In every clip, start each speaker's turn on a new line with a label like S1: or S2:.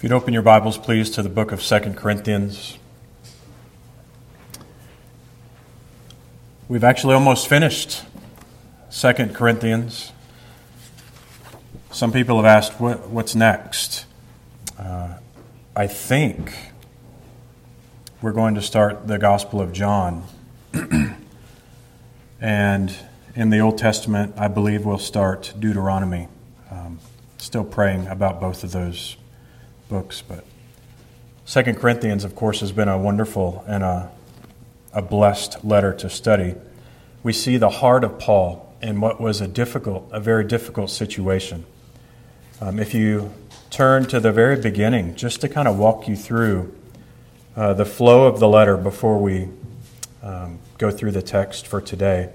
S1: If you'd open your Bibles, please, to the book of 2 Corinthians. We've actually almost finished 2 Corinthians. Some people have asked, what, what's next? Uh, I think we're going to start the Gospel of John. and in the Old Testament, I believe we'll start Deuteronomy. Um, still praying about both of those books. But Second Corinthians, of course, has been a wonderful and a, a blessed letter to study. We see the heart of Paul in what was a difficult, a very difficult situation. Um, if you turn to the very beginning, just to kind of walk you through uh, the flow of the letter before we um, go through the text for today.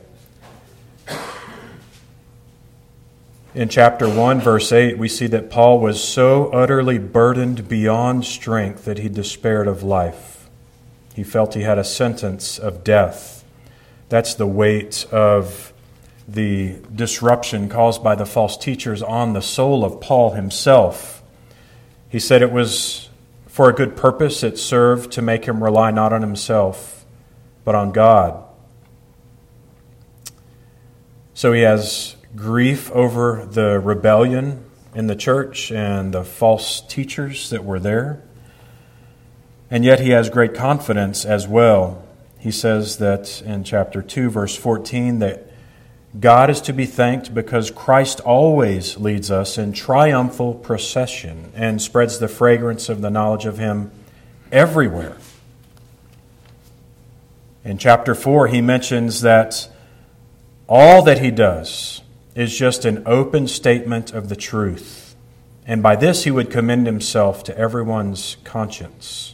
S1: In chapter 1, verse 8, we see that Paul was so utterly burdened beyond strength that he despaired of life. He felt he had a sentence of death. That's the weight of the disruption caused by the false teachers on the soul of Paul himself. He said it was for a good purpose, it served to make him rely not on himself, but on God. So he has grief over the rebellion in the church and the false teachers that were there. And yet he has great confidence as well. He says that in chapter 2, verse 14, that God is to be thanked because Christ always leads us in triumphal procession and spreads the fragrance of the knowledge of Him everywhere. In chapter 4, he mentions that all that he does is just an open statement of the truth. And by this, he would commend himself to everyone's conscience.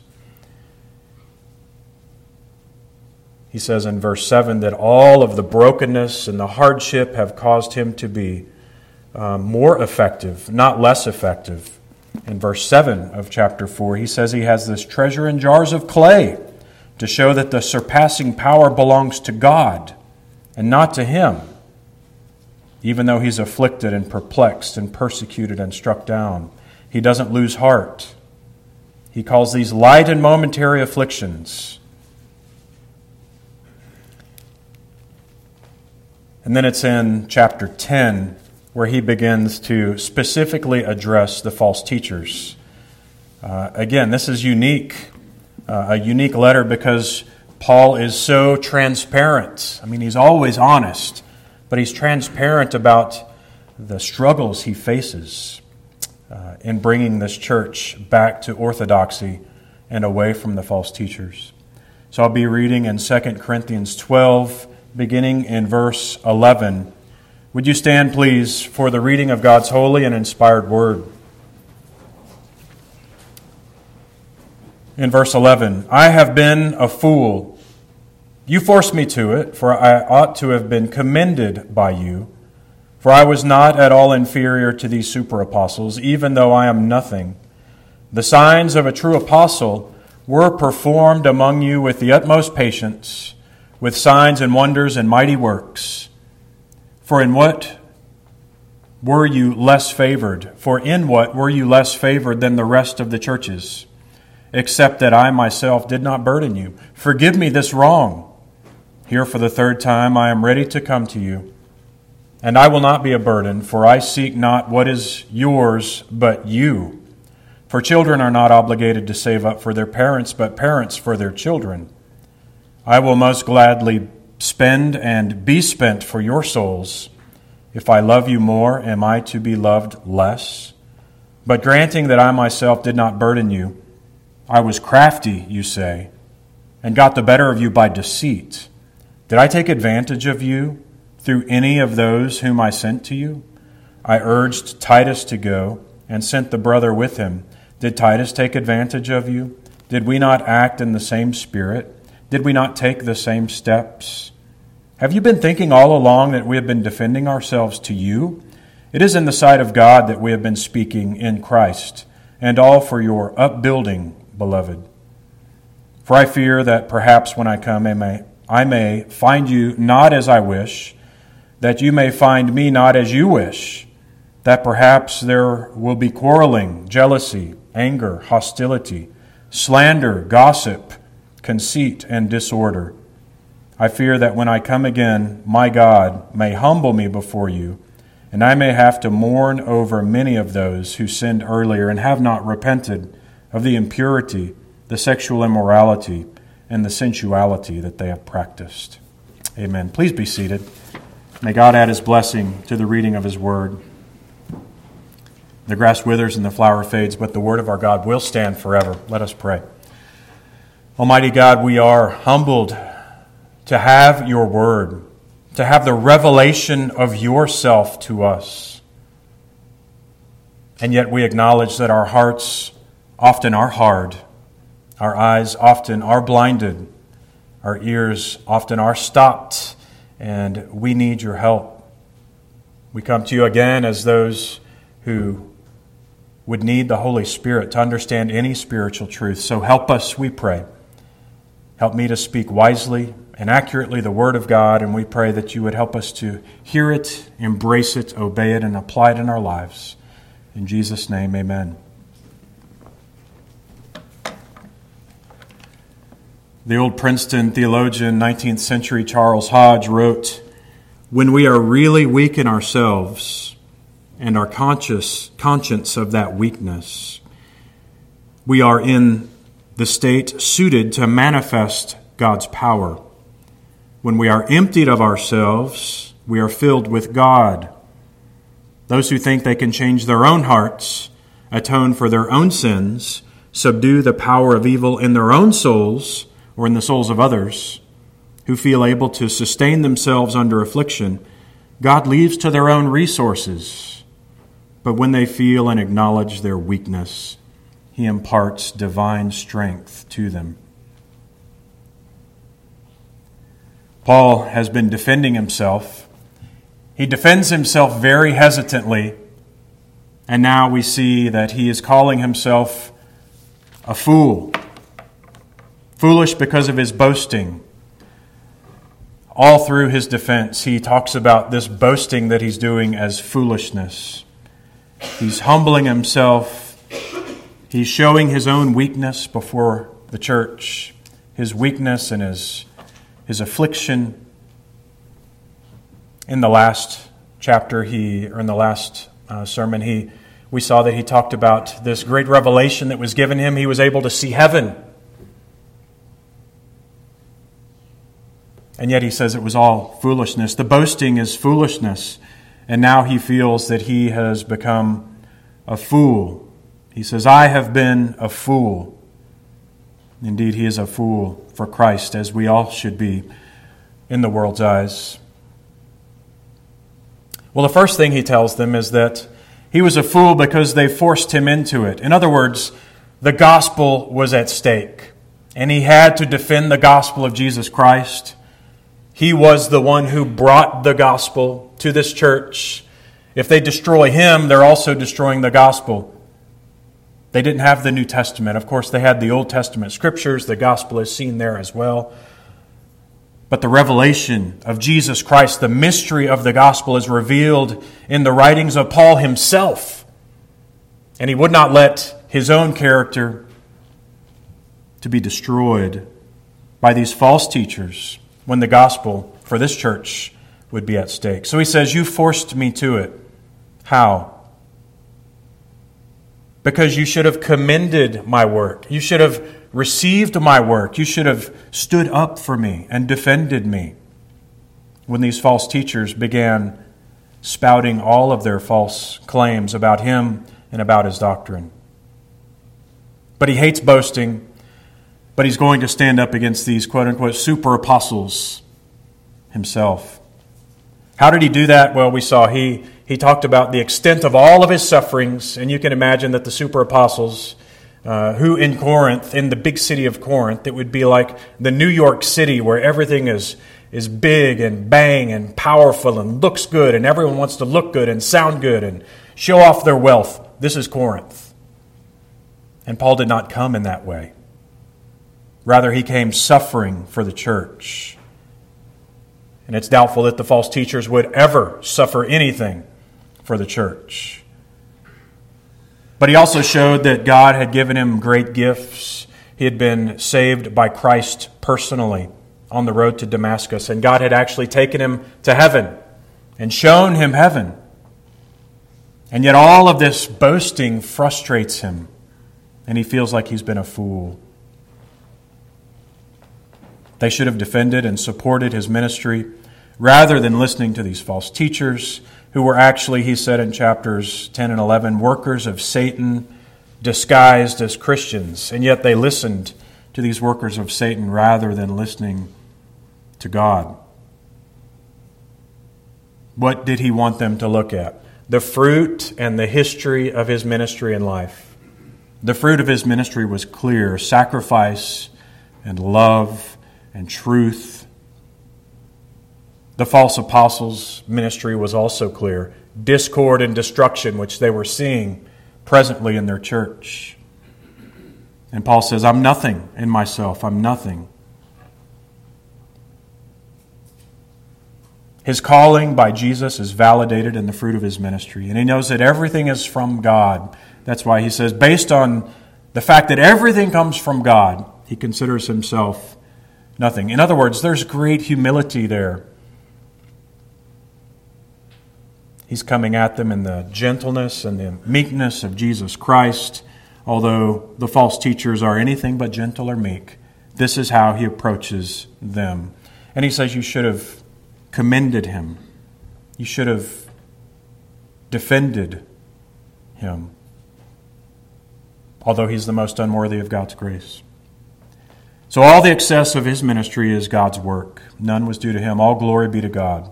S1: He says in verse 7 that all of the brokenness and the hardship have caused him to be uh, more effective, not less effective. In verse 7 of chapter 4, he says he has this treasure in jars of clay to show that the surpassing power belongs to God and not to him even though he's afflicted and perplexed and persecuted and struck down. He doesn't lose heart. He calls these light and momentary afflictions. And then it's in chapter 10 where he begins to specifically address the false teachers. Uh, again, this is unique, uh, a unique letter because Paul is so transparent. I mean, he's always honest but he's transparent about the struggles he faces uh, in bringing this church back to orthodoxy and away from the false teachers. So I'll be reading in 2 Corinthians 12, beginning in verse 11. Would you stand, please, for the reading of God's holy and inspired word? In verse 11, I have been a fool you forced me to it, for I ought to have been commended by you. For I was not at all inferior to these super apostles, even though I am nothing. The signs of a true apostle were performed among you with the utmost patience, with signs and wonders and mighty works. For in what were you less favored? For in what were you less favored than the rest of the churches? Except that I myself did not burden you. Forgive me this wrong. Here for the third time, I am ready to come to you. And I will not be a burden, for I seek not what is yours, but you. For children are not obligated to save up for their parents, but parents for their children. I will most gladly spend and be spent for your souls. If I love you more, am I to be loved less? But granting that I myself did not burden you, I was crafty, you say, and got the better of you by deceit. Did I take advantage of you through any of those whom I sent to you? I urged Titus to go and sent the brother with him. Did Titus take advantage of you? Did we not act in the same spirit? Did we not take the same steps? Have you been thinking all along that we have been defending ourselves to you? It is in the sight of God that we have been speaking in Christ, and all for your upbuilding, beloved. For I fear that perhaps when I come, I may, I may find you not as I wish, that you may find me not as you wish, that perhaps there will be quarreling, jealousy, anger, hostility, slander, gossip, conceit, and disorder. I fear that when I come again, my God may humble me before you, and I may have to mourn over many of those who sinned earlier and have not repented of the impurity, the sexual immorality, and the sensuality that they have practiced. Amen. Please be seated. May God add his blessing to the reading of his word. The grass withers and the flower fades, but the word of our God will stand forever. Let us pray. Almighty God, we are humbled to have your word, to have the revelation of yourself to us. And yet we acknowledge that our hearts often are hard, our eyes often are blinded, our ears often are stopped, and we need your help. We come to you again as those who would need the Holy Spirit to understand any spiritual truth. So help us, we pray. Help me to speak wisely and accurately the Word of God, and we pray that you would help us to hear it, embrace it, obey it, and apply it in our lives. In Jesus' name, amen. The old Princeton theologian, 19th century Charles Hodge, wrote When we are really weak in ourselves and are conscious, conscious of that weakness, we are in the state suited to manifest God's power. When we are emptied of ourselves, we are filled with God. Those who think they can change their own hearts, atone for their own sins, subdue the power of evil in their own souls, or in the souls of others who feel able to sustain themselves under affliction, God leaves to their own resources. But when they feel and acknowledge their weakness, He imparts divine strength to them. Paul has been defending himself. He defends himself very hesitantly, and now we see that he is calling himself a fool foolish because of his boasting. All through his defense, he talks about this boasting that he's doing as foolishness. He's humbling himself, he's showing his own weakness before the church, his weakness and his, his affliction. In the last chapter, he, or in the last uh, sermon, he, we saw that he talked about this great revelation that was given him. He was able to see heaven And yet he says it was all foolishness. The boasting is foolishness. And now he feels that he has become a fool. He says, I have been a fool. Indeed, he is a fool for Christ, as we all should be in the world's eyes. Well, the first thing he tells them is that he was a fool because they forced him into it. In other words, the gospel was at stake, and he had to defend the gospel of Jesus Christ. He was the one who brought the gospel to this church. If they destroy him, they're also destroying the gospel. They didn't have the New Testament. Of course, they had the Old Testament scriptures. The gospel is seen there as well. But the revelation of Jesus Christ, the mystery of the gospel, is revealed in the writings of Paul himself. And he would not let his own character to be destroyed by these false teachers when the gospel for this church would be at stake. So he says, You forced me to it. How? Because you should have commended my work. You should have received my work. You should have stood up for me and defended me. When these false teachers began spouting all of their false claims about him and about his doctrine. But he hates boasting but he's going to stand up against these quote unquote super apostles himself. How did he do that? Well, we saw he, he talked about the extent of all of his sufferings, and you can imagine that the super apostles, uh, who in Corinth, in the big city of Corinth, it would be like the New York City where everything is, is big and bang and powerful and looks good, and everyone wants to look good and sound good and show off their wealth. This is Corinth. And Paul did not come in that way. Rather, he came suffering for the church. And it's doubtful that the false teachers would ever suffer anything for the church. But he also showed that God had given him great gifts. He had been saved by Christ personally on the road to Damascus, and God had actually taken him to heaven and shown him heaven. And yet, all of this boasting frustrates him, and he feels like he's been a fool. They should have defended and supported his ministry rather than listening to these false teachers who were actually, he said in chapters 10 and 11, workers of Satan disguised as Christians. And yet they listened to these workers of Satan rather than listening to God. What did he want them to look at? The fruit and the history of his ministry and life. The fruit of his ministry was clear sacrifice and love and truth the false apostles' ministry was also clear discord and destruction, which they were seeing presently in their church. And Paul says, I'm nothing in myself, I'm nothing. His calling by Jesus is validated in the fruit of his ministry, and he knows that everything is from God. That's why he says, based on the fact that everything comes from God, he considers himself nothing. In other words, there's great humility there He's coming at them in the gentleness and the meekness of Jesus Christ. Although the false teachers are anything but gentle or meek, this is how he approaches them. And he says, You should have commended him, you should have defended him, although he's the most unworthy of God's grace. So, all the excess of his ministry is God's work. None was due to him. All glory be to God.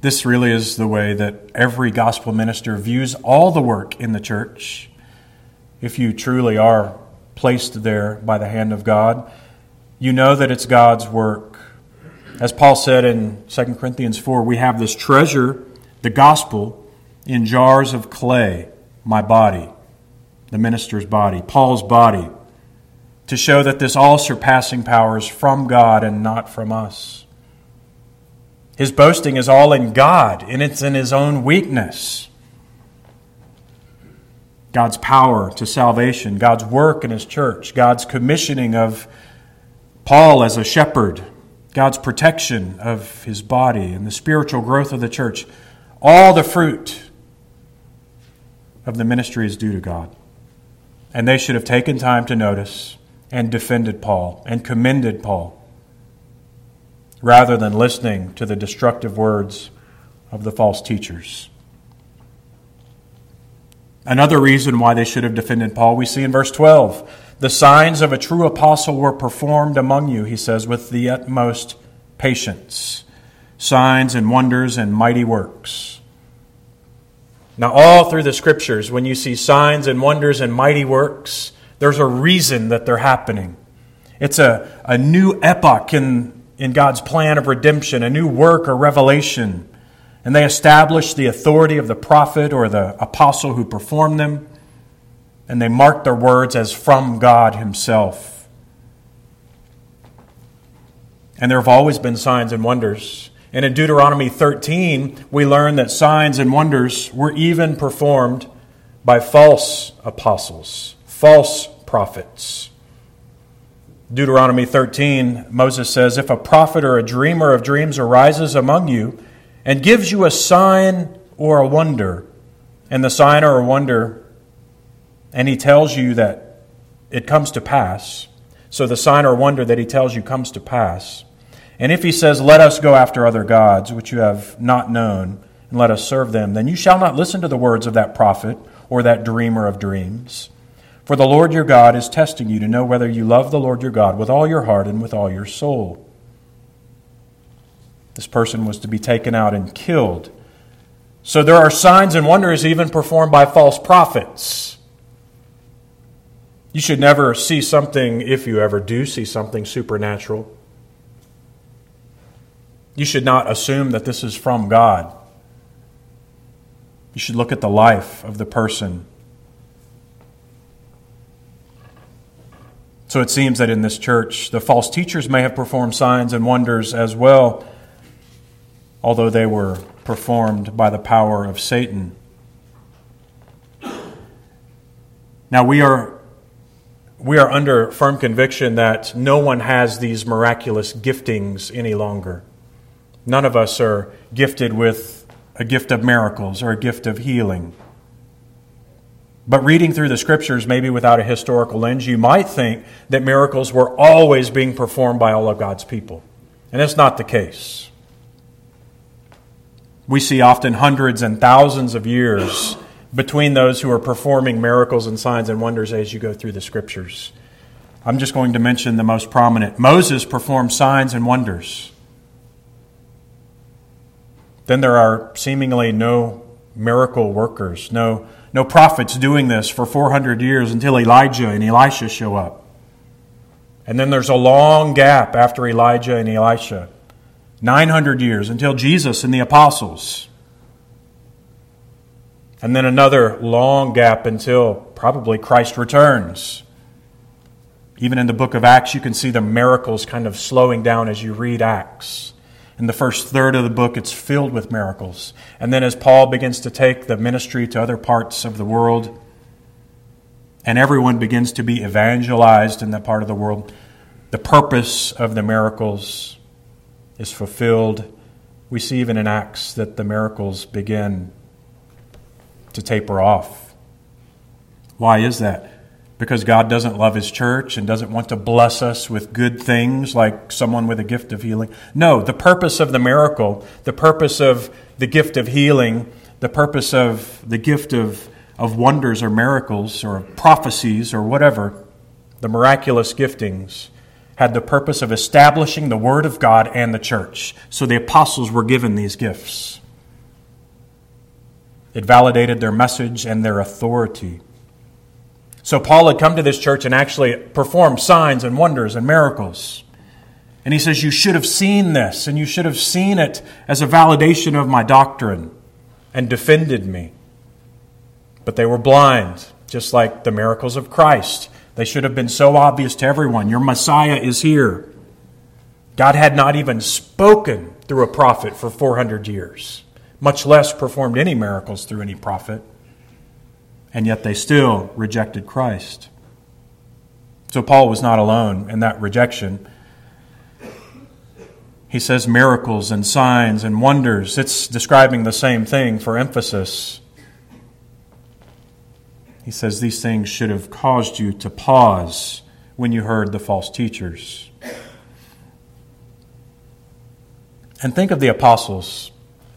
S1: This really is the way that every gospel minister views all the work in the church. If you truly are placed there by the hand of God, you know that it's God's work. As Paul said in 2 Corinthians 4, we have this treasure, the gospel, in jars of clay, my body, the minister's body, Paul's body, to show that this all surpassing power is from God and not from us. His boasting is all in God, and it's in his own weakness. God's power to salvation, God's work in his church, God's commissioning of Paul as a shepherd, God's protection of his body, and the spiritual growth of the church. All the fruit of the ministry is due to God. And they should have taken time to notice and defended Paul and commended Paul rather than listening to the destructive words of the false teachers. Another reason why they should have defended Paul, we see in verse 12. The signs of a true apostle were performed among you, he says, with the utmost patience. Signs and wonders and mighty works. Now, all through the scriptures, when you see signs and wonders and mighty works, there's a reason that they're happening. It's a, a new epoch in in God's plan of redemption, a new work or revelation. And they establish the authority of the prophet or the apostle who performed them. And they mark their words as from God Himself. And there have always been signs and wonders. And in Deuteronomy 13, we learn that signs and wonders were even performed by false apostles, false prophets. Deuteronomy 13, Moses says, If a prophet or a dreamer of dreams arises among you and gives you a sign or a wonder, and the sign or a wonder, and he tells you that it comes to pass, so the sign or wonder that he tells you comes to pass, and if he says, Let us go after other gods, which you have not known, and let us serve them, then you shall not listen to the words of that prophet or that dreamer of dreams. For the Lord your God is testing you to know whether you love the Lord your God with all your heart and with all your soul. This person was to be taken out and killed. So there are signs and wonders even performed by false prophets. You should never see something, if you ever do see something supernatural. You should not assume that this is from God. You should look at the life of the person So it seems that in this church, the false teachers may have performed signs and wonders as well, although they were performed by the power of Satan. Now we are we are under firm conviction that no one has these miraculous giftings any longer. None of us are gifted with a gift of miracles or a gift of healing. But reading through the scriptures, maybe without a historical lens, you might think that miracles were always being performed by all of God's people. And that's not the case. We see often hundreds and thousands of years between those who are performing miracles and signs and wonders as you go through the scriptures. I'm just going to mention the most prominent. Moses performed signs and wonders. Then there are seemingly no miracle workers, no, no prophets doing this for 400 years until Elijah and Elisha show up. And then there's a long gap after Elijah and Elisha 900 years until Jesus and the apostles. And then another long gap until probably Christ returns. Even in the book of Acts, you can see the miracles kind of slowing down as you read Acts. In the first third of the book, it's filled with miracles. And then as Paul begins to take the ministry to other parts of the world, and everyone begins to be evangelized in that part of the world, the purpose of the miracles is fulfilled. We see even in Acts that the miracles begin to taper off. Why is that? Because God doesn't love His church and doesn't want to bless us with good things like someone with a gift of healing. No, the purpose of the miracle, the purpose of the gift of healing, the purpose of the gift of, of wonders or miracles or prophecies or whatever, the miraculous giftings, had the purpose of establishing the Word of God and the church. So the apostles were given these gifts. It validated their message and their authority. So Paul had come to this church and actually performed signs and wonders and miracles. And he says, You should have seen this, and you should have seen it as a validation of my doctrine and defended me. But they were blind, just like the miracles of Christ. They should have been so obvious to everyone. Your Messiah is here. God had not even spoken through a prophet for 400 years much less performed any miracles through any prophet, and yet they still rejected Christ. So Paul was not alone in that rejection. He says miracles and signs and wonders. It's describing the same thing for emphasis. He says these things should have caused you to pause when you heard the false teachers. And think of the apostles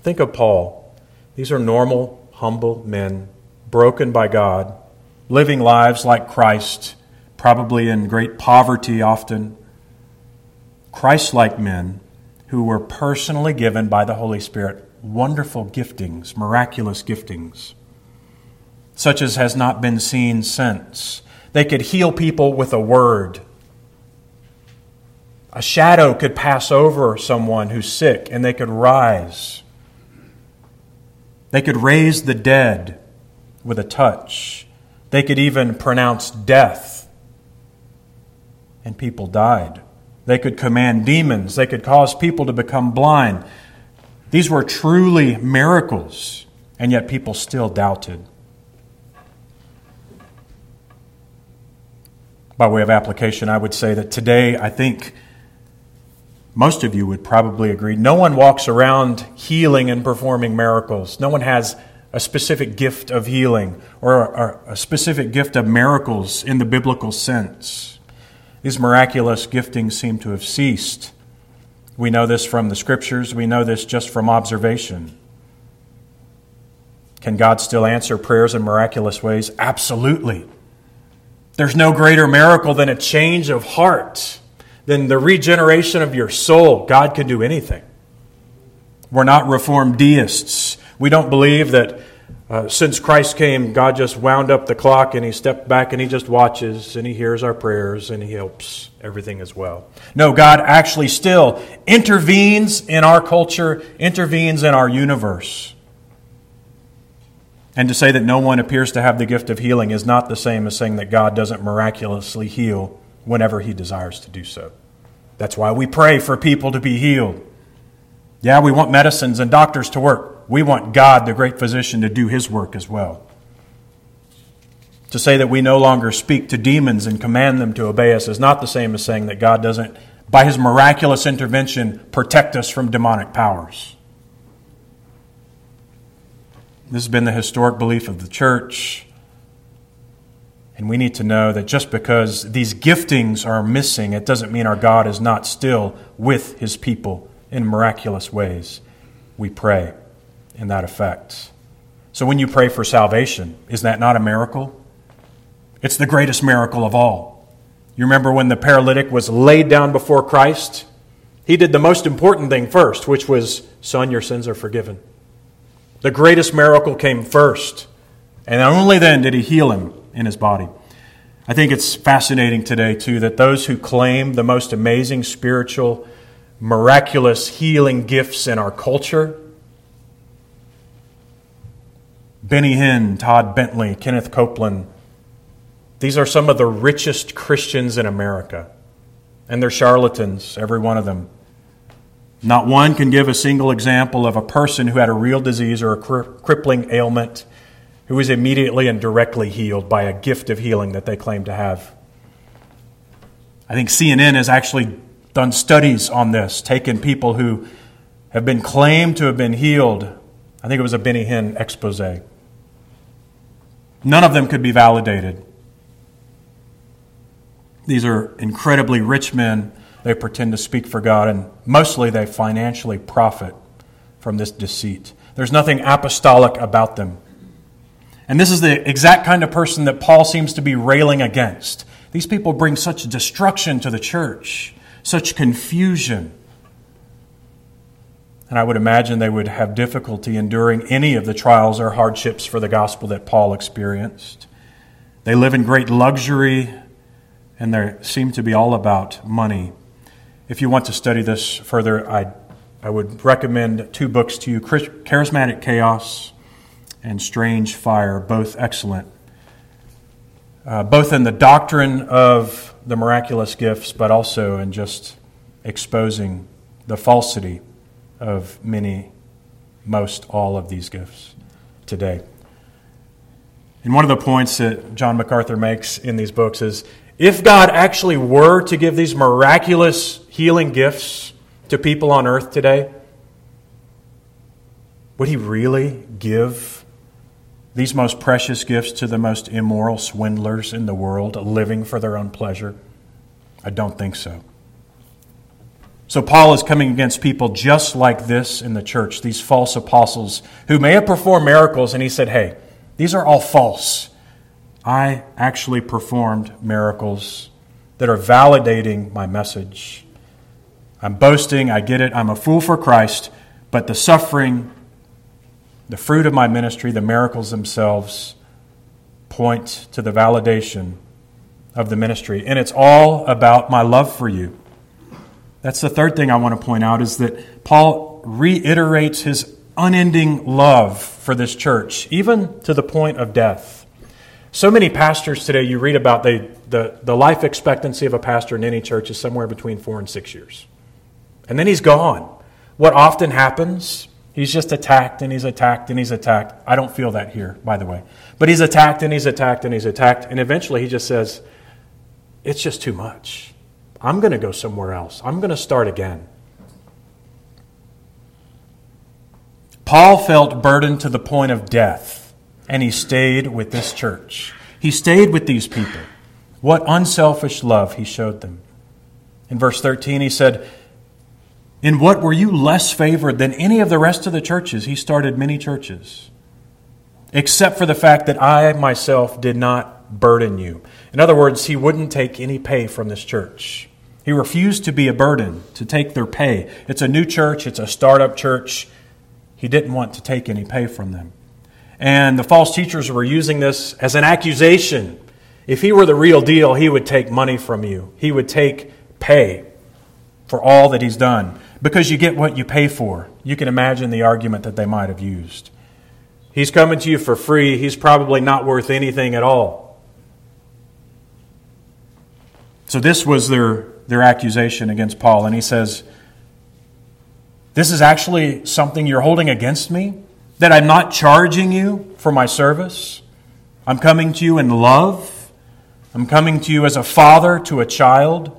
S1: Think of Paul. These are normal, humble men, broken by God, living lives like Christ, probably in great poverty often. Christ like men who were personally given by the Holy Spirit wonderful giftings, miraculous giftings, such as has not been seen since. They could heal people with a word. A shadow could pass over someone who's sick and they could rise. They could raise the dead with a touch. They could even pronounce death, and people died. They could command demons. They could cause people to become blind. These were truly miracles, and yet people still doubted. By way of application, I would say that today, I think most of you would probably agree. No one walks around healing and performing miracles. No one has a specific gift of healing or a, specific gift of miracles in the biblical sense. These miraculous giftings seem to have ceased. We know this from the scriptures, we know this just from observation. Can God still answer prayers in miraculous ways? Absolutely. There's no greater miracle than a change of heart than the regeneration of your soul, God can do anything. We're not reformed deists. We don't believe that uh, since Christ came, God just wound up the clock and he stepped back and he just watches and he hears our prayers and he helps everything as well. No, God actually still intervenes in our culture, intervenes in our universe. And to say that no one appears to have the gift of healing is not the same as saying that God doesn't miraculously heal whenever He desires to do so. That's why we pray for people to be healed. Yeah, we want medicines and doctors to work. We want God, the great physician, to do his work as well. To say that we no longer speak to demons and command them to obey us is not the same as saying that God doesn't, by his miraculous intervention, protect us from demonic powers. This has been the historic belief of the church. And we need to know that just because these giftings are missing, it doesn't mean our God is not still with his people in miraculous ways. We pray in that effect. So when you pray for salvation, is that not a miracle? It's the greatest miracle of all. You remember when the paralytic was laid down before Christ? He did the most important thing first, which was, Son, your sins are forgiven. The greatest miracle came first, and only then did he heal him in his body. I think it's fascinating today, too, that those who claim the most amazing spiritual, miraculous healing gifts in our culture Benny Hinn, Todd Bentley, Kenneth Copeland these are some of the richest Christians in America. And they're charlatans, every one of them. Not one can give a single example of a person who had a real disease or a crippling ailment who was immediately and directly healed by a gift of healing that they claim to have. I think CNN has actually done studies on this, taken people who have been claimed to have been healed. I think it was a Benny Hinn expose. None of them could be validated. These are incredibly rich men. They pretend to speak for God, and mostly they financially profit from this deceit. There's nothing apostolic about them. And this is the exact kind of person that Paul seems to be railing against. These people bring such destruction to the church, such confusion. And I would imagine they would have difficulty enduring any of the trials or hardships for the gospel that Paul experienced. They live in great luxury, and they seem to be all about money. If you want to study this further, I, I would recommend two books to you Charismatic Chaos and Strange Fire, both excellent. Uh, both in the doctrine of the miraculous gifts, but also in just exposing the falsity of many, most all of these gifts today. And one of the points that John MacArthur makes in these books is if God actually were to give these miraculous healing gifts to people on earth today, would he really give these most precious gifts to the most immoral swindlers in the world living for their own pleasure? I don't think so. So, Paul is coming against people just like this in the church, these false apostles who may have performed miracles, and he said, Hey, these are all false. I actually performed miracles that are validating my message. I'm boasting, I get it, I'm a fool for Christ, but the suffering the fruit of my ministry, the miracles themselves, point to the validation of the ministry. And it's all about my love for you. That's the third thing I want to point out is that Paul reiterates his unending love for this church, even to the point of death. So many pastors today, you read about they, the, the life expectancy of a pastor in any church is somewhere between four and six years. And then he's gone. What often happens He's just attacked and he's attacked and he's attacked. I don't feel that here, by the way. But he's attacked and he's attacked and he's attacked. And eventually he just says, It's just too much. I'm going to go somewhere else. I'm going to start again. Paul felt burdened to the point of death, and he stayed with this church. He stayed with these people. What unselfish love he showed them. In verse 13, he said, in what were you less favored than any of the rest of the churches? He started many churches, except for the fact that I myself did not burden you. In other words, he wouldn't take any pay from this church. He refused to be a burden, to take their pay. It's a new church, it's a startup church. He didn't want to take any pay from them. And the false teachers were using this as an accusation. If he were the real deal, he would take money from you, he would take pay for all that he's done because you get what you pay for. You can imagine the argument that they might have used. He's coming to you for free. He's probably not worth anything at all. So, this was their, their accusation against Paul. And he says, This is actually something you're holding against me? That I'm not charging you for my service. I'm coming to you in love. I'm coming to you as a father to a child.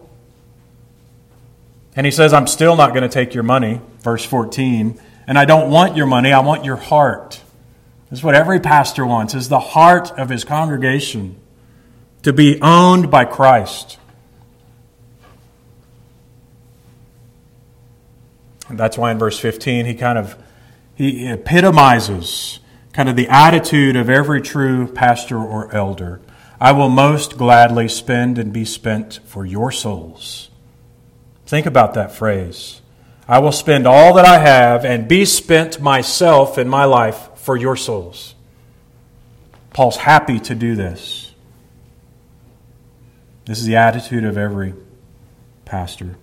S1: And he says, I'm still not going to take your money, verse 14. And I don't want your money, I want your heart. This is what every pastor wants, is the heart of his congregation to be owned by Christ. And that's why in verse 15 he kind of he epitomizes kind of the attitude of every true pastor or elder. I will most gladly spend and be spent for your souls. Think about that phrase. I will spend all that I have and be spent myself in my life for your souls. Paul's happy to do this. This is the attitude of every pastor.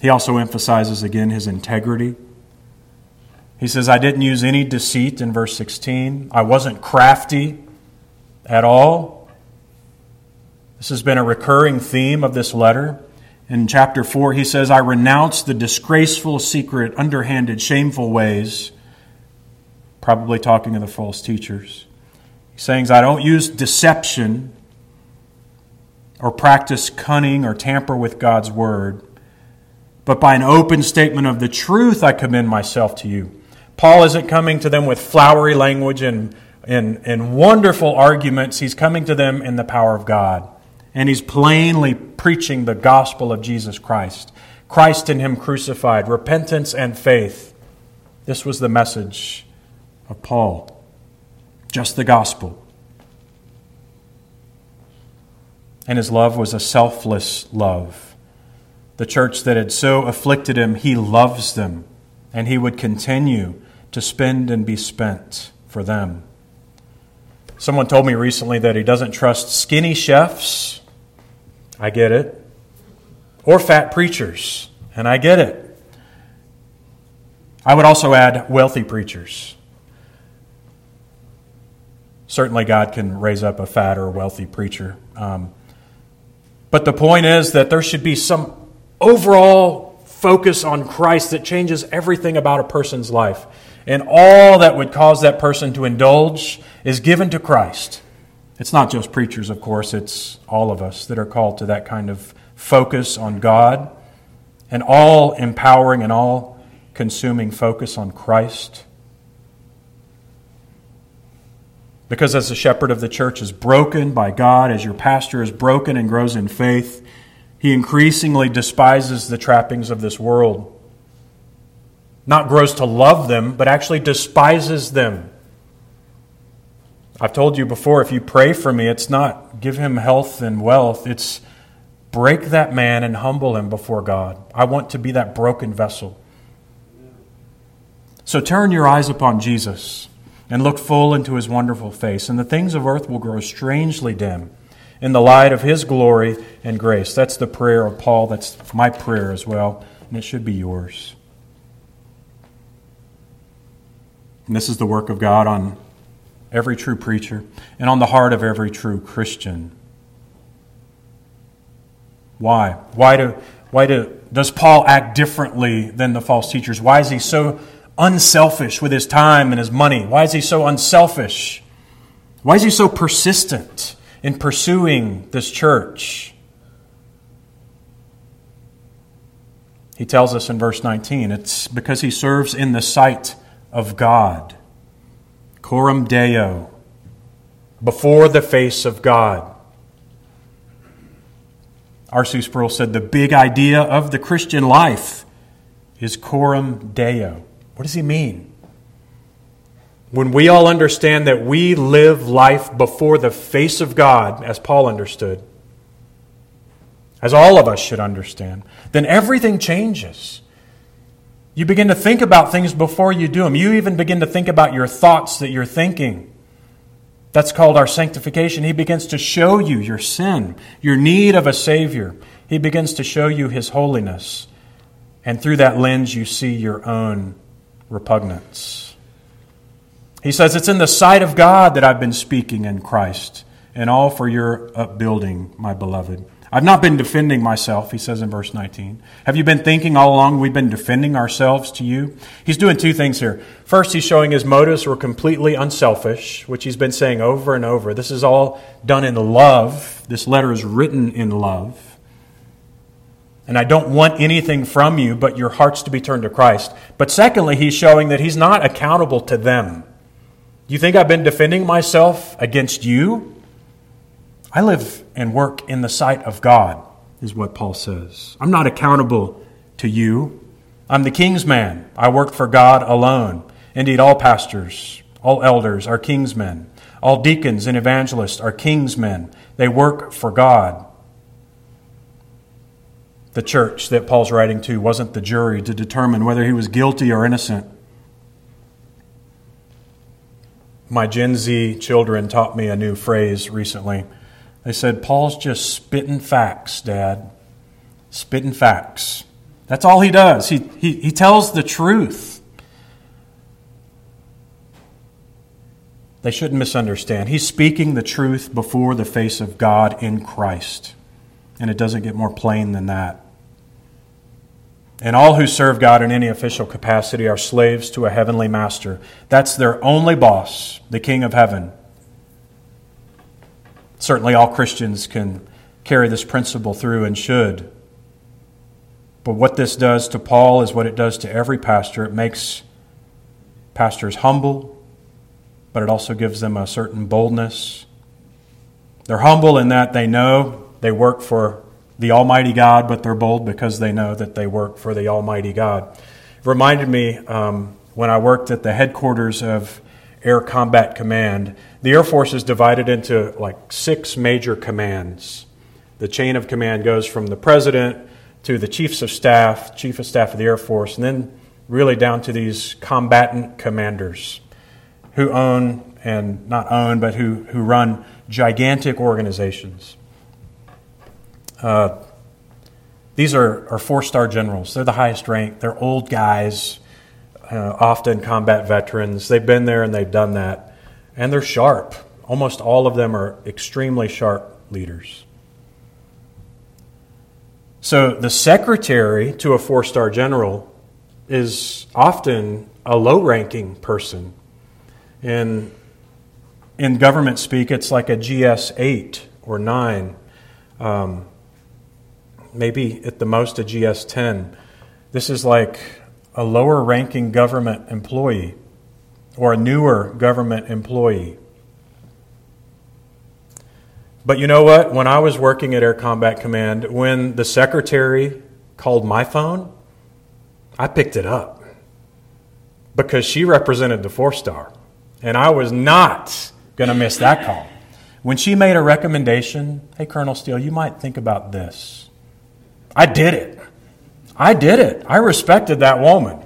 S1: He also emphasizes again his integrity. He says, I didn't use any deceit in verse 16. I wasn't crafty at all. This has been a recurring theme of this letter. In chapter 4, he says, I renounce the disgraceful, secret, underhanded, shameful ways, probably talking of the false teachers. He's saying, I don't use deception or practice cunning or tamper with God's word, but by an open statement of the truth, I commend myself to you. Paul isn't coming to them with flowery language and, and, and wonderful arguments. He's coming to them in the power of God and he's plainly preaching the gospel of Jesus Christ. Christ in him crucified, repentance and faith. This was the message of Paul. Just the gospel. And his love was a selfless love. The church that had so afflicted him, he loves them, and he would continue to spend and be spent for them. Someone told me recently that he doesn't trust skinny chefs I get it. Or fat preachers, and I get it. I would also add wealthy preachers. Certainly, God can raise up a fat or wealthy preacher. Um, but the point is that there should be some overall focus on Christ that changes everything about a person's life. And all that would cause that person to indulge is given to Christ. It's not just preachers, of course, it's all of us that are called to that kind of focus on God, and all empowering and all consuming focus on Christ. Because as the shepherd of the church is broken by God, as your pastor is broken and grows in faith, he increasingly despises the trappings of this world. Not grows to love them, but actually despises them I've told you before, if you pray for me, it's not give him health and wealth. It's break that man and humble him before God. I want to be that broken vessel. So turn your eyes upon Jesus and look full into his wonderful face, and the things of earth will grow strangely dim in the light of his glory and grace. That's the prayer of Paul. That's my prayer as well, and it should be yours. And this is the work of God on every true preacher, and on the heart of every true Christian. Why? Why, do, why do, does Paul act differently than the false teachers? Why is he so unselfish with his time and his money? Why is he so unselfish? Why is he so persistent in pursuing this church? He tells us in verse 19 it's because he serves in the sight of God coram deo, before the face of God. R.C. Sproul said the big idea of the Christian life is coram deo. What does he mean? When we all understand that we live life before the face of God, as Paul understood, as all of us should understand, then everything changes. You begin to think about things before you do them. You even begin to think about your thoughts that you're thinking. That's called our sanctification. He begins to show you your sin, your need of a Savior. He begins to show you His holiness. And through that lens, you see your own repugnance. He says, It's in the sight of God that I've been speaking in Christ, and all for your upbuilding, my beloved. I've not been defending myself, he says in verse 19. Have you been thinking all along we've been defending ourselves to you? He's doing two things here. First, he's showing his motives were completely unselfish, which he's been saying over and over. This is all done in love. This letter is written in love. And I don't want anything from you but your hearts to be turned to Christ. But secondly, he's showing that he's not accountable to them. You think I've been defending myself against you? I live and work in the sight of God, is what Paul says. I'm not accountable to you. I'm the king's man. I work for God alone. Indeed, all pastors, all elders are king's men. All deacons and evangelists are king's men. They work for God. The church that Paul's writing to wasn't the jury to determine whether he was guilty or innocent. My Gen Z children taught me a new phrase recently. They said, Paul's just spitting facts, Dad. Spitting facts. That's all he does. He, he, he tells the truth. They shouldn't misunderstand. He's speaking the truth before the face of God in Christ. And it doesn't get more plain than that. And all who serve God in any official capacity are slaves to a heavenly master. That's their only boss, the King of heaven. Certainly, all Christians can carry this principle through and should. But what this does to Paul is what it does to every pastor. It makes pastors humble, but it also gives them a certain boldness. They're humble in that they know they work for the Almighty God, but they're bold because they know that they work for the Almighty God. It reminded me um, when I worked at the headquarters of Air Combat Command. The Air Force is divided into like six major commands. The chain of command goes from the president to the chiefs of staff, chief of staff of the Air Force, and then really down to these combatant commanders who own and not own, but who, who run gigantic organizations. Uh, these are, are four star generals. They're the highest rank. They're old guys uh, often combat veterans. They've been there and they've done that. And they're sharp. Almost all of them are extremely sharp leaders. So the secretary to a four star general is often a low ranking person. In, in government speak, it's like a GS 8 or 9, um, maybe at the most a GS 10. This is like a lower ranking government employee or a newer government employee. But you know what? When I was working at Air Combat Command, when the secretary called my phone, I picked it up because she represented the four star. And I was not going to miss that call. When she made a recommendation, hey, Colonel Steele, you might think about this. I did it. I did it. I respected that woman.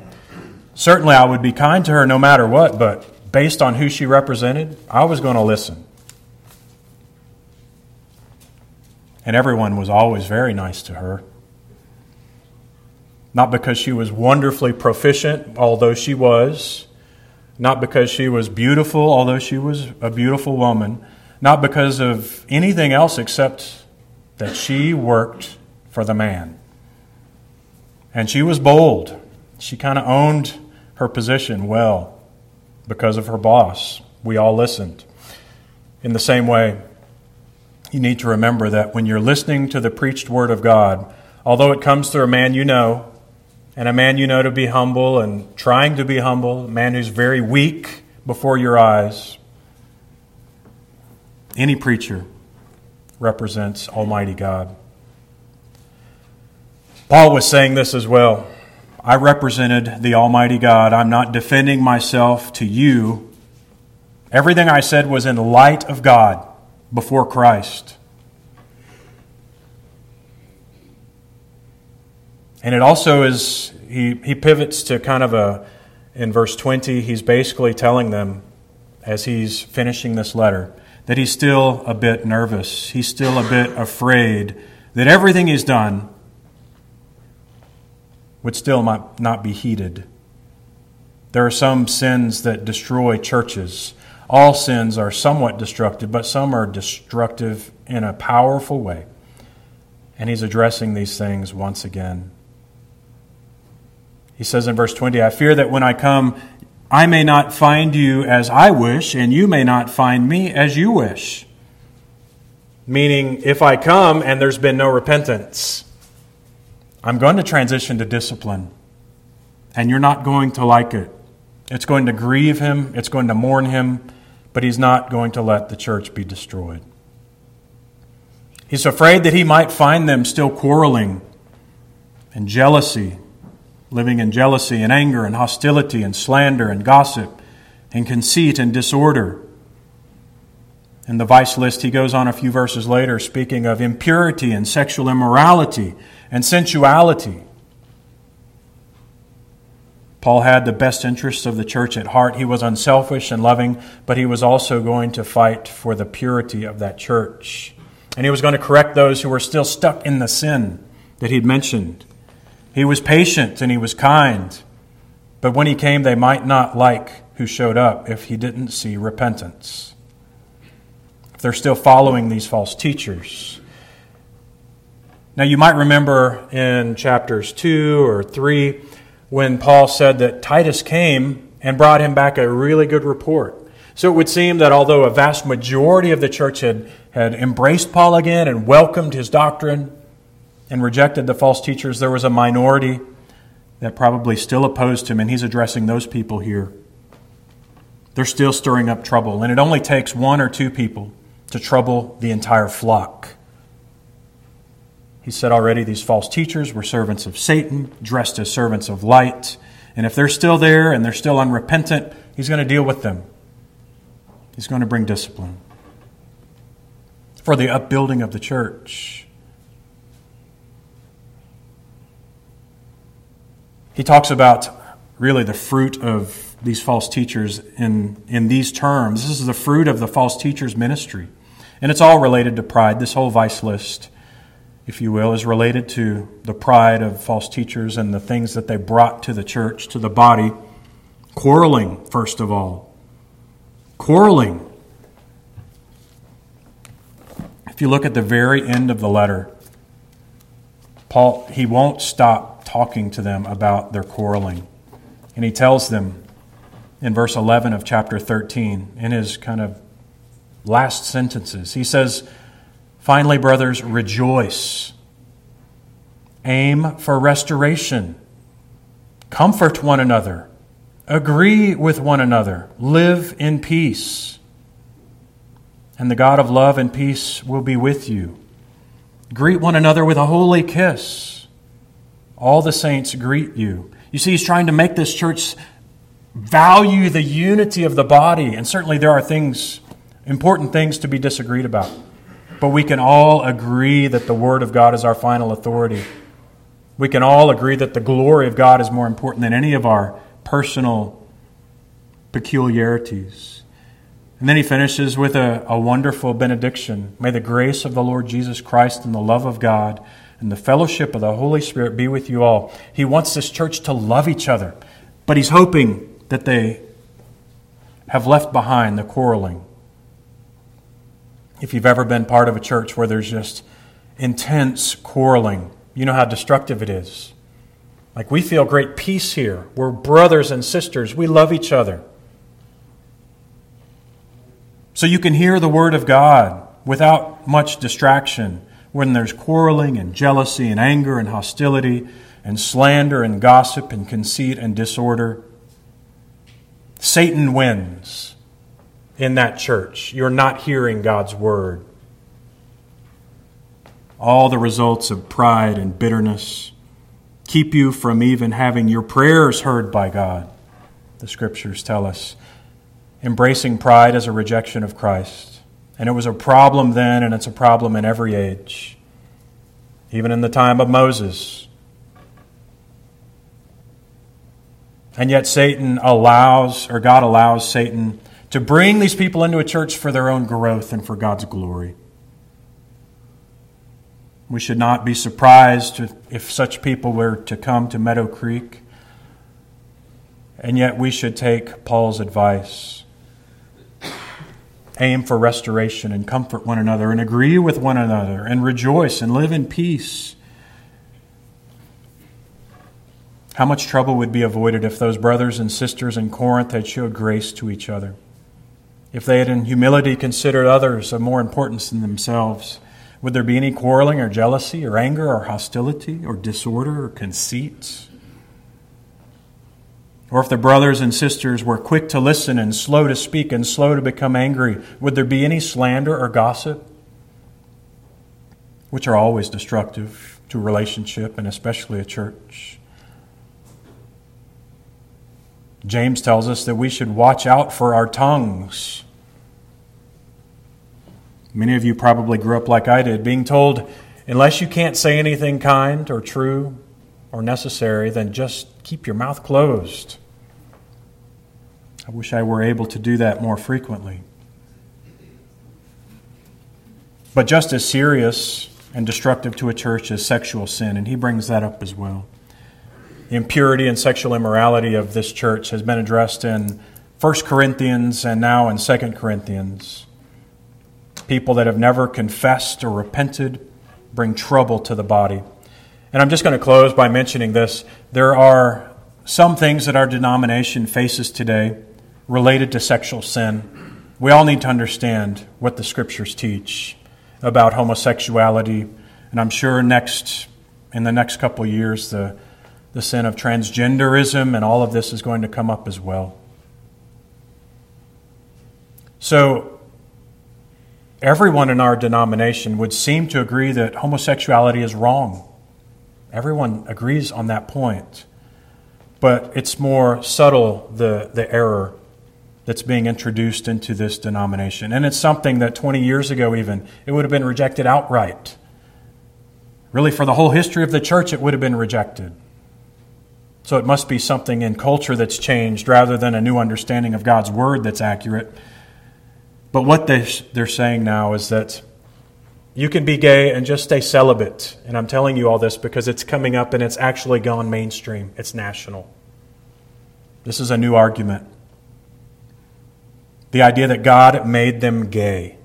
S1: Certainly, I would be kind to her no matter what, but based on who she represented, I was going to listen. And everyone was always very nice to her. Not because she was wonderfully proficient, although she was. Not because she was beautiful, although she was a beautiful woman. Not because of anything else except that she worked for the man. And she was bold. She kind of owned her position well because of her boss. We all listened. In the same way, you need to remember that when you're listening to the preached word of God, although it comes through a man you know, and a man you know to be humble and trying to be humble, a man who's very weak before your eyes, any preacher represents Almighty God. Paul was saying this as well. I represented the Almighty God. I'm not defending myself to you. Everything I said was in the light of God before Christ. And it also is, he, he pivots to kind of a, in verse 20, he's basically telling them, as he's finishing this letter, that he's still a bit nervous. He's still a bit afraid that everything he's done would still not be heeded. There are some sins that destroy churches. All sins are somewhat destructive, but some are destructive in a powerful way. And he's addressing these things once again. He says in verse 20, I fear that when I come, I may not find you as I wish, and you may not find me as you wish. Meaning, if I come and there's been no repentance, I'm going to transition to discipline, and you're not going to like it. It's going to grieve him, it's going to mourn him, but he's not going to let the church be destroyed. He's afraid that he might find them still quarreling and jealousy, living in jealousy and anger and hostility and slander and gossip and conceit and disorder. In the vice list, he goes on a few verses later speaking of impurity and sexual immorality and sensuality. Paul had the best interests of the church at heart. He was unselfish and loving, but he was also going to fight for the purity of that church. And he was going to correct those who were still stuck in the sin that he'd mentioned. He was patient and he was kind. But when he came, they might not like who showed up if he didn't see repentance. If they're still following these false teachers. Now, you might remember in chapters 2 or 3 when Paul said that Titus came and brought him back a really good report. So it would seem that although a vast majority of the church had, had embraced Paul again and welcomed his doctrine and rejected the false teachers, there was a minority that probably still opposed him, and he's addressing those people here. They're still stirring up trouble, and it only takes one or two people to trouble the entire flock. He said already these false teachers were servants of Satan, dressed as servants of light. And if they're still there and they're still unrepentant, he's going to deal with them. He's going to bring discipline for the upbuilding of the church. He talks about really the fruit of these false teachers in, in these terms. This is the fruit of the false teachers' ministry. And it's all related to pride, this whole vice list, if you will, is related to the pride of false teachers and the things that they brought to the church, to the body. Quarreling, first of all quarreling. If you look at the very end of the letter, Paul, he won't stop talking to them about their quarreling. And he tells them in verse 11 of chapter 13, in his kind of last sentences, he says, Finally, brothers, rejoice. Aim for restoration. Comfort one another Agree with one another. Live in peace. And the God of love and peace will be with you. Greet one another with a holy kiss. All the saints greet you. You see, he's trying to make this church value the unity of the body. And certainly there are things, important things to be disagreed about. But we can all agree that the Word of God is our final authority. We can all agree that the glory of God is more important than any of our personal peculiarities. And then he finishes with a, a wonderful benediction. May the grace of the Lord Jesus Christ and the love of God and the fellowship of the Holy Spirit be with you all. He wants this church to love each other, but he's hoping that they have left behind the quarreling. If you've ever been part of a church where there's just intense quarreling, you know how destructive it is. Like we feel great peace here. We're brothers and sisters. We love each other. So you can hear the Word of God without much distraction when there's quarreling and jealousy and anger and hostility and slander and gossip and conceit and disorder. Satan wins in that church. You're not hearing God's Word. All the results of pride and bitterness keep you from even having your prayers heard by God, the scriptures tell us. Embracing pride as a rejection of Christ. And it was a problem then, and it's a problem in every age, even in the time of Moses. And yet, Satan allows, or God allows Satan to bring these people into a church for their own growth and for God's glory. We should not be surprised if such people were to come to Meadow Creek. And yet we should take Paul's advice. aim for restoration and comfort one another and agree with one another and rejoice and live in peace. How much trouble would be avoided if those brothers and sisters in Corinth had showed grace to each other? If they had in humility considered others of more importance than themselves? Would there be any quarreling or jealousy or anger or hostility or disorder or conceit? Or if the brothers and sisters were quick to listen and slow to speak and slow to become angry, would there be any slander or gossip? Which are always destructive to a relationship and especially a church. James tells us that we should watch out for our tongues. Many of you probably grew up like I did, being told, unless you can't say anything kind or true or necessary, then just keep your mouth closed. I wish I were able to do that more frequently. But just as serious and destructive to a church is sexual sin, and he brings that up as well. The impurity and sexual immorality of this church has been addressed in 1 Corinthians and now in 2 Corinthians. People that have never confessed or repented bring trouble to the body. And I'm just going to close by mentioning this. There are some things that our denomination faces today related to sexual sin. We all need to understand what the scriptures teach about homosexuality. And I'm sure next in the next couple years the the sin of transgenderism and all of this is going to come up as well. So everyone in our denomination would seem to agree that homosexuality is wrong. Everyone agrees on that point. But it's more subtle, the, the error that's being introduced into this denomination. And it's something that 20 years ago, even, it would have been rejected outright. Really, for the whole history of the church, it would have been rejected. So it must be something in culture that's changed rather than a new understanding of God's word that's accurate. But what they're saying now is that you can be gay and just stay celibate. And I'm telling you all this because it's coming up and it's actually gone mainstream, it's national. This is a new argument. The idea that God made them gay.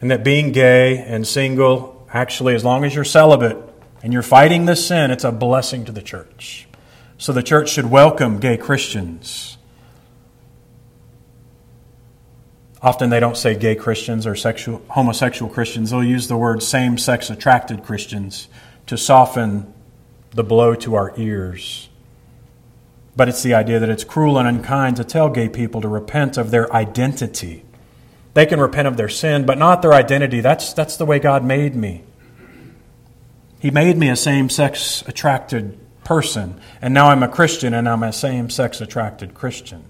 S1: And that being gay and single, actually, as long as you're celibate and you're fighting this sin, it's a blessing to the church. So the church should welcome gay Christians. Often they don't say gay Christians or sexual, homosexual Christians. They'll use the word same sex attracted Christians to soften the blow to our ears. But it's the idea that it's cruel and unkind to tell gay people to repent of their identity. They can repent of their sin, but not their identity. That's, that's the way God made me. He made me a same sex attracted person, and now I'm a Christian and I'm a same sex attracted Christian.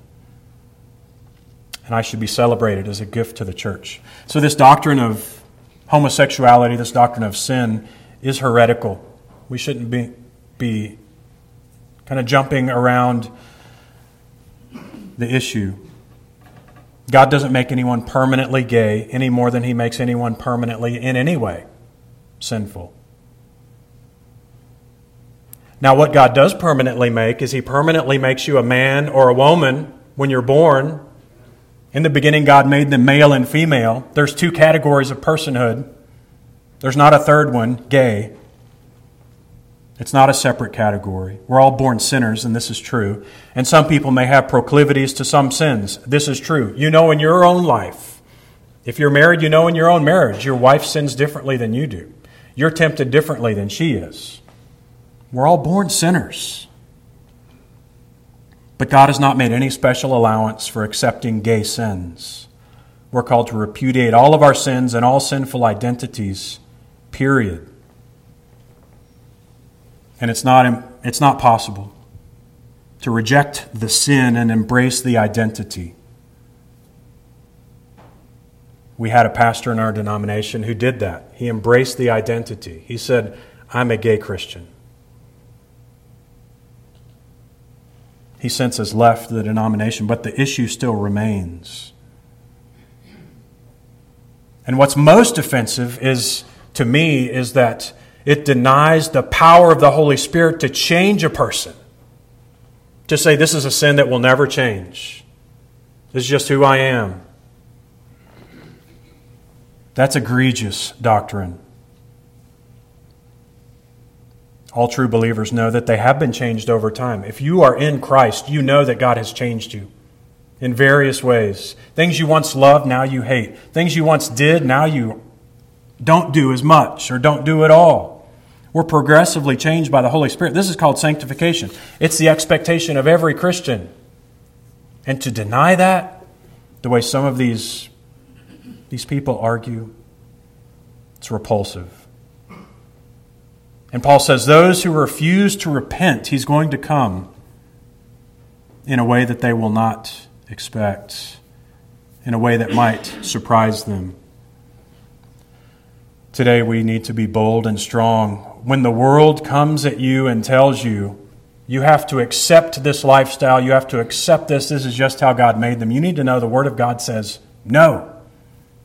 S1: And I should be celebrated as a gift to the church. So, this doctrine of homosexuality, this doctrine of sin, is heretical. We shouldn't be, be kind of jumping around the issue. God doesn't make anyone permanently gay any more than he makes anyone permanently in any way sinful. Now, what God does permanently make is he permanently makes you a man or a woman when you're born. In the beginning, God made them male and female. There's two categories of personhood. There's not a third one, gay. It's not a separate category. We're all born sinners, and this is true. And some people may have proclivities to some sins. This is true. You know in your own life. If you're married, you know in your own marriage, your wife sins differently than you do. You're tempted differently than she is. We're all born sinners. But God has not made any special allowance for accepting gay sins. We're called to repudiate all of our sins and all sinful identities, period. And it's not, it's not possible to reject the sin and embrace the identity. We had a pastor in our denomination who did that. He embraced the identity. He said, I'm a gay Christian. He since has left the denomination, but the issue still remains. And what's most offensive is to me is that it denies the power of the Holy Spirit to change a person. To say this is a sin that will never change. This is just who I am. That's egregious doctrine. All true believers know that they have been changed over time. If you are in Christ, you know that God has changed you in various ways. Things you once loved, now you hate. Things you once did, now you don't do as much or don't do at all. We're progressively changed by the Holy Spirit. This is called sanctification. It's the expectation of every Christian. And to deny that, the way some of these, these people argue, it's repulsive. And Paul says, Those who refuse to repent, he's going to come in a way that they will not expect, in a way that might surprise them. Today, we need to be bold and strong. When the world comes at you and tells you, you have to accept this lifestyle, you have to accept this, this is just how God made them, you need to know the Word of God says, no,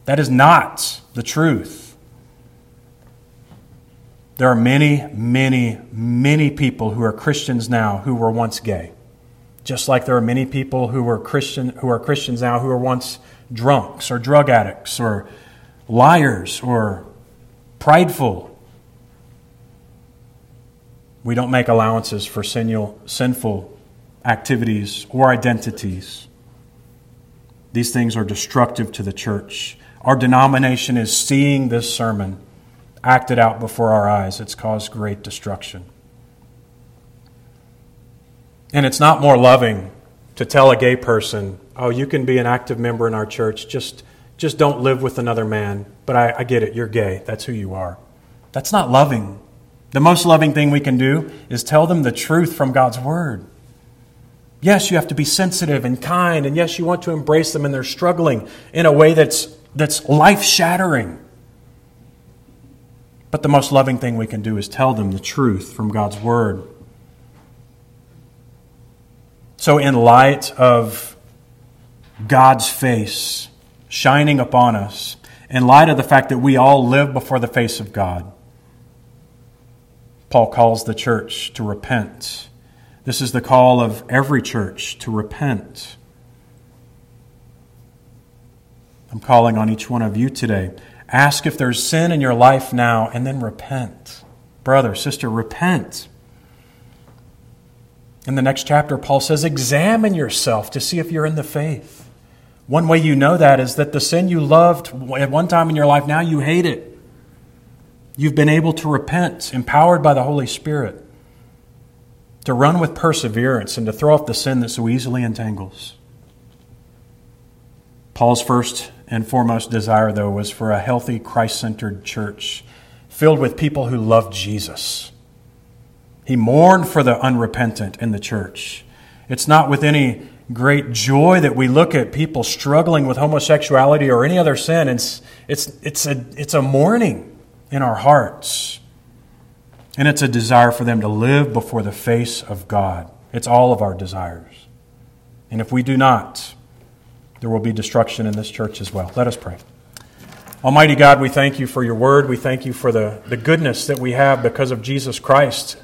S1: that is not the truth. There are many, many, many people who are Christians now who were once gay. Just like there are many people who were Christian who are Christians now who were once drunks or drug addicts or liars or prideful. We don't make allowances for sinful activities or identities. These things are destructive to the church. Our denomination is seeing this sermon acted out before our eyes. It's caused great destruction. And it's not more loving to tell a gay person, oh, you can be an active member in our church, just, just don't live with another man. But I, I get it, you're gay, that's who you are. That's not loving. The most loving thing we can do is tell them the truth from God's Word. Yes, you have to be sensitive and kind, and yes, you want to embrace them, and they're struggling in a way that's, that's life shattering. But the most loving thing we can do is tell them the truth from God's Word. So, in light of God's face shining upon us, in light of the fact that we all live before the face of God, Paul calls the church to repent. This is the call of every church to repent. I'm calling on each one of you today Ask if there's sin in your life now and then repent. Brother, sister, repent. In the next chapter, Paul says, Examine yourself to see if you're in the faith. One way you know that is that the sin you loved at one time in your life, now you hate it. You've been able to repent, empowered by the Holy Spirit, to run with perseverance and to throw off the sin that so easily entangles. Paul's first and foremost desire, though, was for a healthy, Christ centered church filled with people who loved Jesus. He mourned for the unrepentant in the church. It's not with any great joy that we look at people struggling with homosexuality or any other sin. It's, it's, it's, a, it's a mourning in our hearts. And it's a desire for them to live before the face of God. It's all of our desires. And if we do not, there will be destruction in this church as well. Let us pray. Almighty God, we thank you for your word. We thank you for the, the goodness that we have because of Jesus Christ,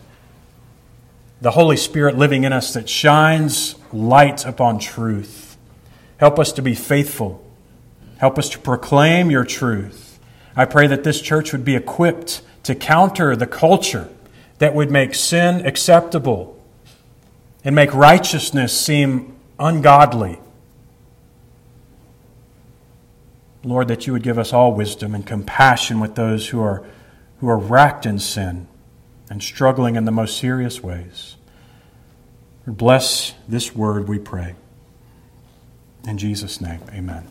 S1: the Holy Spirit living in us that shines light upon truth. Help us to be faithful. Help us to proclaim your truth. I pray that this church would be equipped to counter the culture that would make sin acceptable and make righteousness seem ungodly. Lord, that you would give us all wisdom and compassion with those who are, who are racked in sin and struggling in the most serious ways. Bless this word, we pray. In Jesus' name, amen.